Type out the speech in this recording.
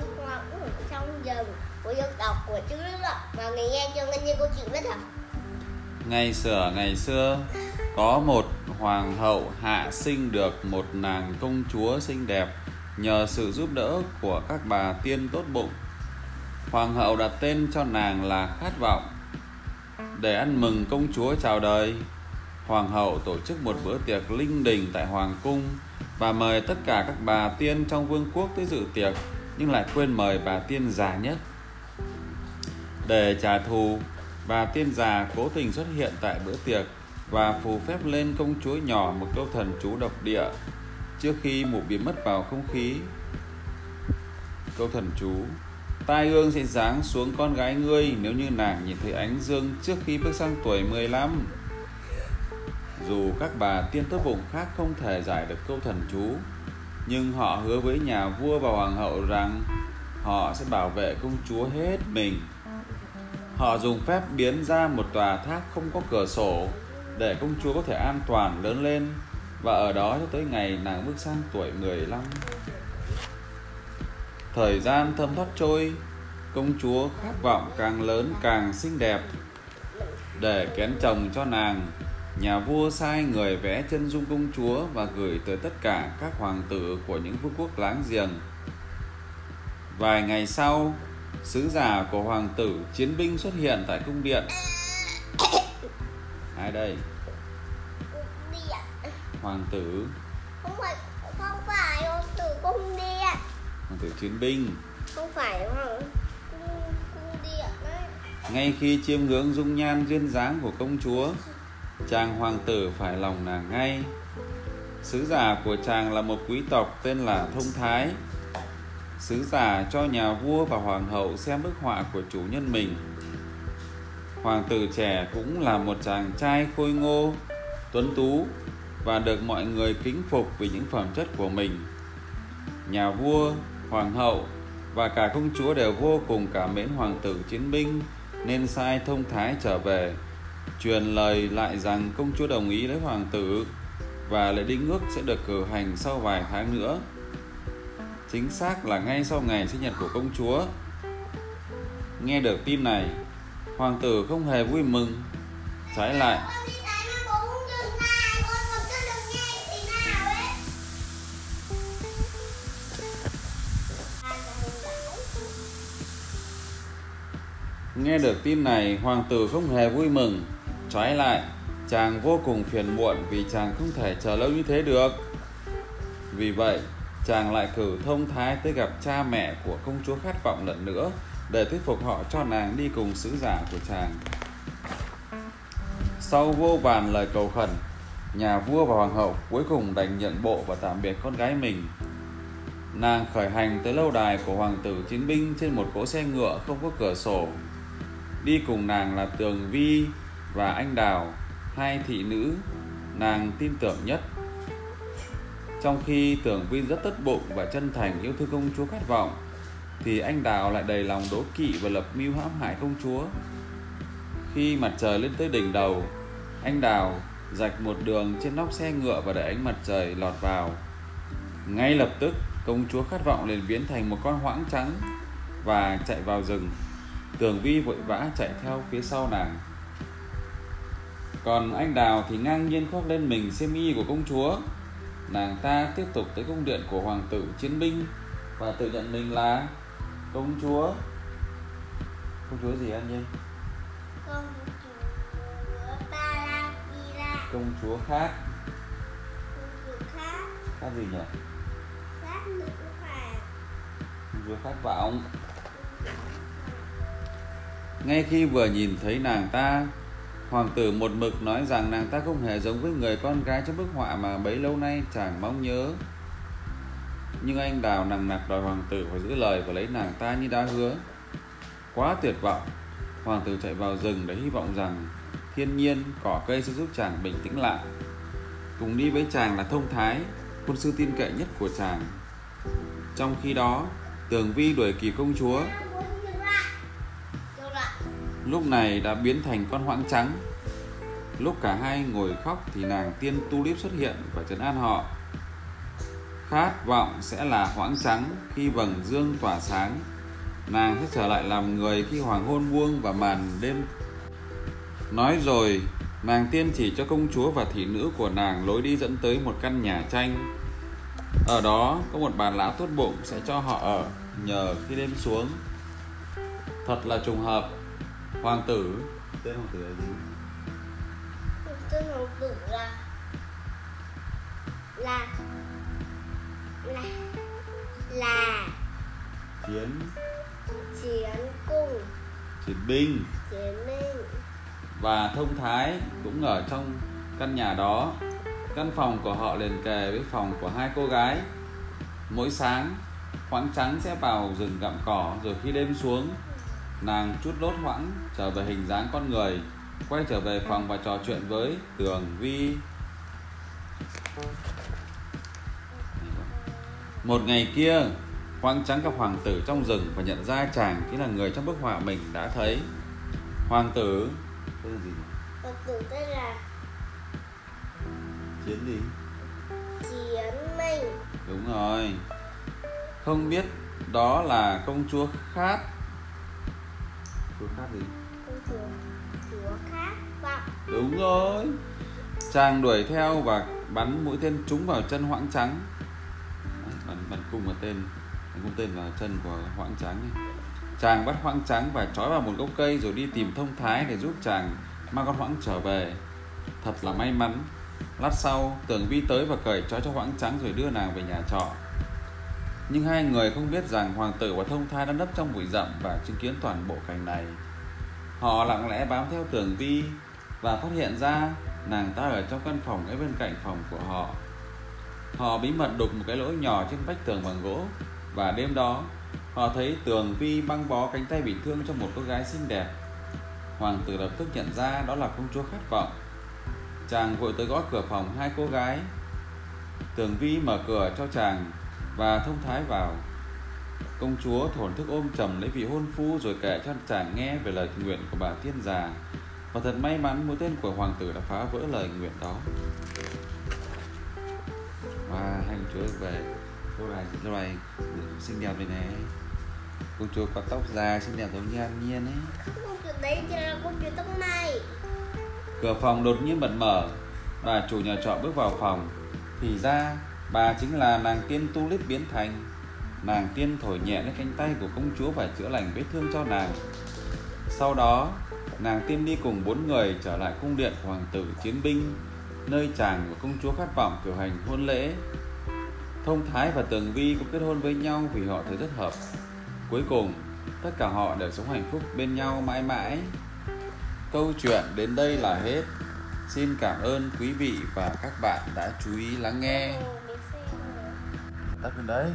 trong con trong rừng của dân tộc của chữ nước ạ mà người nghe cho nghe như câu chuyện rất hả Ngày xưa ngày xưa có một hoàng hậu hạ sinh được một nàng công chúa xinh đẹp nhờ sự giúp đỡ của các bà tiên tốt bụng. Hoàng hậu đặt tên cho nàng là Khát vọng. Để ăn mừng công chúa chào đời, hoàng hậu tổ chức một bữa tiệc linh đình tại hoàng cung và mời tất cả các bà tiên trong vương quốc tới dự tiệc nhưng lại quên mời bà tiên già nhất. Để trả thù, bà tiên già cố tình xuất hiện tại bữa tiệc và phù phép lên công chúa nhỏ một câu thần chú độc địa trước khi mụ biến mất vào không khí. Câu thần chú Tai ương sẽ giáng xuống con gái ngươi nếu như nàng nhìn thấy ánh dương trước khi bước sang tuổi 15. Dù các bà tiên tốt bụng khác không thể giải được câu thần chú, nhưng họ hứa với nhà vua và hoàng hậu rằng họ sẽ bảo vệ công chúa hết mình. Họ dùng phép biến ra một tòa tháp không có cửa sổ để công chúa có thể an toàn lớn lên và ở đó cho tới ngày nàng bước sang tuổi 15. Thời gian thấm thoát trôi, công chúa khát vọng càng lớn càng xinh đẹp. Để kén chồng cho nàng, nhà vua sai người vẽ chân dung công chúa và gửi tới tất cả các hoàng tử của những vương quốc láng giềng. Vài ngày sau, sứ giả của hoàng tử chiến binh xuất hiện tại cung điện. Ai đây? Hoàng tử, không phải không phải hoàng tử cung điện hoàng tử chiến binh. không phải hoàng cung, cung điện đấy Ngay khi chiêm ngưỡng dung nhan duyên dáng của công chúa, chàng hoàng tử phải lòng nàng ngay. Sứ giả của chàng là một quý tộc tên là Thông Thái. Sứ giả cho nhà vua và hoàng hậu xem bức họa của chủ nhân mình. Hoàng tử trẻ cũng là một chàng trai khôi ngô, tuấn tú và được mọi người kính phục vì những phẩm chất của mình. Nhà vua, hoàng hậu và cả công chúa đều vô cùng cảm mến hoàng tử chiến binh nên sai thông thái trở về truyền lời lại rằng công chúa đồng ý lấy hoàng tử và lễ đính ước sẽ được cử hành sau vài tháng nữa. Chính xác là ngay sau ngày sinh nhật của công chúa. Nghe được tin này, hoàng tử không hề vui mừng, trái lại Nghe được tin này, hoàng tử không hề vui mừng. Trái lại, chàng vô cùng phiền muộn vì chàng không thể chờ lâu như thế được. Vì vậy, chàng lại cử thông thái tới gặp cha mẹ của công chúa khát vọng lần nữa để thuyết phục họ cho nàng đi cùng sứ giả của chàng. Sau vô vàn lời cầu khẩn, nhà vua và hoàng hậu cuối cùng đành nhận bộ và tạm biệt con gái mình. Nàng khởi hành tới lâu đài của hoàng tử chiến binh trên một cỗ xe ngựa không có cửa sổ. Đi cùng nàng là Tường Vi và Anh Đào, hai thị nữ nàng tin tưởng nhất. Trong khi Tường Vi rất tốt bụng và chân thành yêu thương công chúa khát vọng, thì anh Đào lại đầy lòng đố kỵ và lập mưu hãm hại công chúa. Khi mặt trời lên tới đỉnh đầu, anh Đào rạch một đường trên nóc xe ngựa và để ánh mặt trời lọt vào. Ngay lập tức, công chúa khát vọng liền biến thành một con hoãng trắng và chạy vào rừng. Tường Vi vội vã chạy theo phía sau nàng. Còn anh Đào thì ngang nhiên khoác lên mình xiêm y của công chúa. Nàng ta tiếp tục tới cung điện của hoàng tử chiến binh và tự nhận mình là công chúa. Công chúa gì anh Nhiên? công chúa Balakira Công chúa khác. công chúa khác Khác gì nhỉ? khác nữ hoàng Công chúa khát vọng. Ngay khi vừa nhìn thấy nàng ta, hoàng tử một mực nói rằng nàng ta không hề giống với người con gái trong bức họa mà bấy lâu nay chàng mong nhớ. Nhưng anh đào nằng nặc đòi hoàng tử phải giữ lời và lấy nàng ta như đã hứa. Quá tuyệt vọng, hoàng tử chạy vào rừng để hy vọng rằng thiên nhiên, cỏ cây sẽ giúp chàng bình tĩnh lại. Cùng đi với chàng là thông thái, quân sư tin cậy nhất của chàng. Trong khi đó, Tường Vi đuổi kịp công chúa, lúc này đã biến thành con hoãng trắng. Lúc cả hai ngồi khóc thì nàng tiên tulip xuất hiện và trấn an họ. khát vọng sẽ là hoãng trắng khi vầng dương tỏa sáng nàng sẽ trở lại làm người khi hoàng hôn buông và màn đêm nói rồi, nàng tiên chỉ cho công chúa và thị nữ của nàng lối đi dẫn tới một căn nhà tranh ở đó có một bà lão tốt bụng sẽ cho họ ở, nhờ khi đêm xuống thật là trùng hợp hoàng tử. Tên hoàng tử là gì? Tên hoàng tử là là là là chiến. Chiến cung. Chiến binh. Chiến binh. Và thông thái cũng ở trong căn nhà đó. Căn phòng của họ liền kề với phòng của hai cô gái. Mỗi sáng hoãng trắng sẽ vào rừng gặm cỏ rồi khi đêm xuống nàng chút lốt hoãng trở về hình dáng con người quay trở về phòng và trò chuyện với tường vi. Một ngày kia hoang trắng gặp hoàng tử trong rừng và nhận ra chàng chính là người trong bức họa mình đã thấy. Hoàng tử tên gì hoàng tử tên là chiến gì? Chiến minh. Đúng rồi. Không biết đó là công chúa khát chúa khát gì? Chúa chúa khát vọng đúng rồi. Chàng đuổi theo và bắn mũi tên trúng vào chân hoãng trắng bắn bắn cung vào tên. Bắn cung tên vào chân của hoãng trắng ấy. chàng bắt hoãng trắng và trói vào một gốc cây rồi đi tìm thông thái để giúp chàng mang con hoãng trở về. Thật là may mắn. Lát sau tưởng vi tới và cởi trói cho hoãng trắng rồi đưa nàng về nhà trọ nhưng hai người không biết rằng hoàng tử và thông thái đã nấp trong bụi rậm và chứng kiến toàn bộ cảnh này. Họ lặng lẽ bám theo tường vi và phát hiện ra nàng ta ở trong căn phòng ngay bên cạnh phòng của họ. Họ bí mật đục một cái lỗ nhỏ trên vách tường bằng gỗ và đêm đó, họ thấy tường vi băng bó cánh tay bị thương cho một cô gái xinh đẹp. Hoàng tử lập tức nhận ra đó là công chúa khát vọng. Chàng vội tới gõ cửa phòng hai cô gái. Tường vi mở cửa cho chàng và thông thái vào công chúa thổn thức ôm chầm lấy vị hôn phu rồi kể cho chàng nghe về lời nguyện của bà tiên già. Và thật may mắn mũi tên của hoàng tử đã phá vỡ lời nguyện đó. Và công chúa về cô này cô này xinh đẹp vậy này công chúa có tóc dài xinh đẹp giống như an nhiên ấy. Công chúa đấy thì là công chúa tóc mai. Cửa phòng đột nhiên bật mở. Bà chủ nhà trọ bước vào phòng. Thì ra bà chính là nàng tiên tulip biến thành. Nàng tiên thổi nhẹ lên cánh tay của công chúa và chữa lành vết thương cho nàng. Sau đó, nàng tiên đi cùng bốn người trở lại cung điện của hoàng tử chiến binh, nơi chàng và công chúa khát vọng cử hành hôn lễ. Thông thái và tường vi cũng kết hôn với nhau vì họ thấy rất hợp. Cuối cùng, tất cả họ đều sống hạnh phúc bên nhau mãi mãi. Câu chuyện đến đây là hết. Xin cảm ơn quý vị và các bạn đã chú ý lắng nghe. Tắt bên đấy